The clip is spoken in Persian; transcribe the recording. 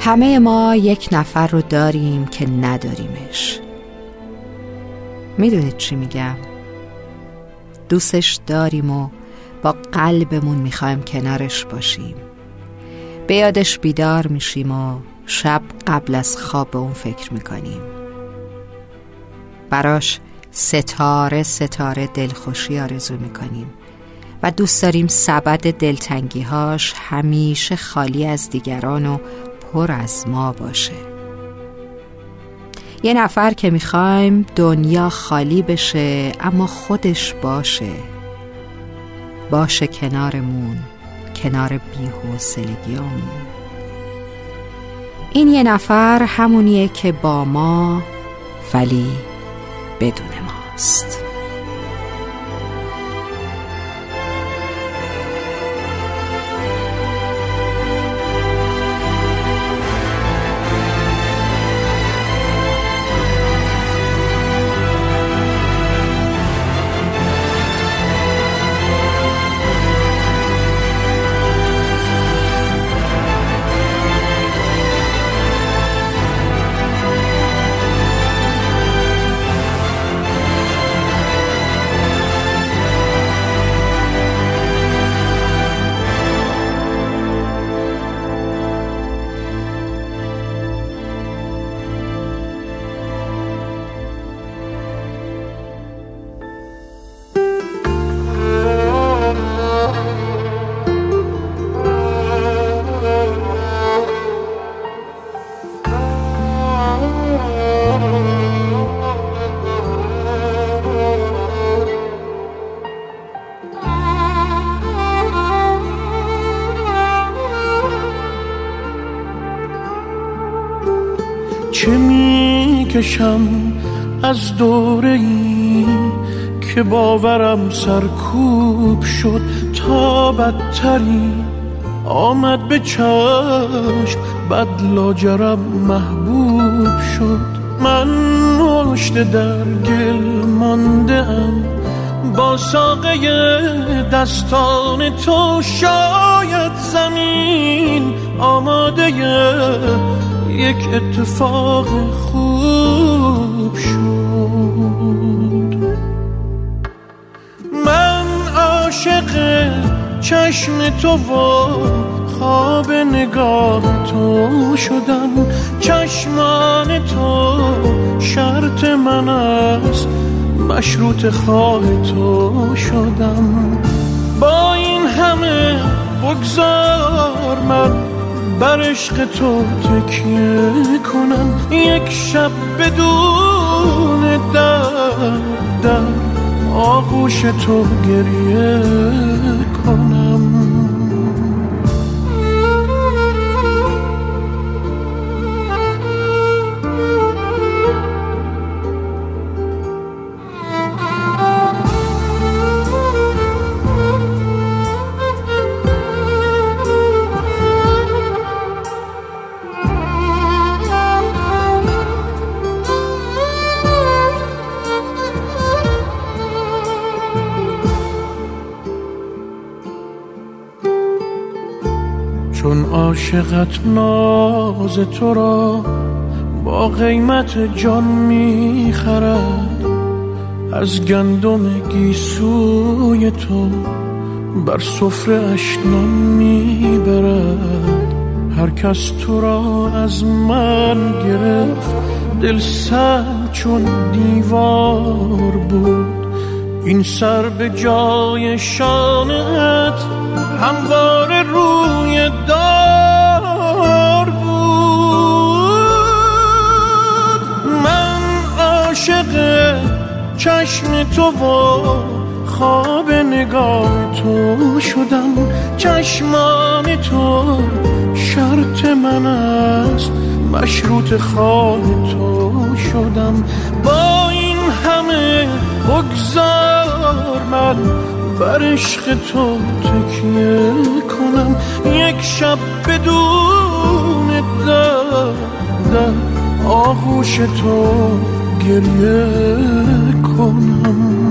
همه ما یک نفر رو داریم که نداریمش. می‌دونید چی میگم؟ دوستش داریم و با قلبمون می‌خوایم کنارش باشیم. به یادش بیدار میشیم و شب قبل از خواب به اون فکر می‌کنیم. براش ستاره ستاره دلخوشی آرزو می‌کنیم و دوست داریم سبد دلتنگیهاش همیشه خالی از دیگران و پر از ما باشه. یه نفر که می‌خوایم دنیا خالی بشه اما خودش باشه. باشه کنارمون کنار بیحوصلگیامون این یه نفر همونیه که با ما ولی بدون ماست. چه می‌کشم از دوره ای که باورم سرکوب شد تا بدتری؟ آمد به چشم بد لاجرم محبوب شد. من مشت در گل مانده با ساقه دستان تو شاید زمین آماده یک اتفاق خوب شد. من عاشق چشم تو و خواب نگاه تو شدم. چشمان تو شرط من است. مشروط خواه تو شدم. با این همه بگذار من بر عشق تو تکیه کنم. یک شب بدون در در آغوش تو گریه کنم. چون عاشقت ناز تو را با قیمت جان می‌خرد. از گندم گیسوی تو بر سفره اشنان می‌برد. هر کس تو را از من گرفت دل سر چون دیوار بود. این سر به جای شانت هموار روی دار بود. من عاشق چشم تو و خواب نگاه تو شدم. چشمان تو شرط من است. مشروط خواه تو شدم. با همه بگذار من بر عشق تو تکیه کنم یک شب بدون در آغوش تو گریه کنم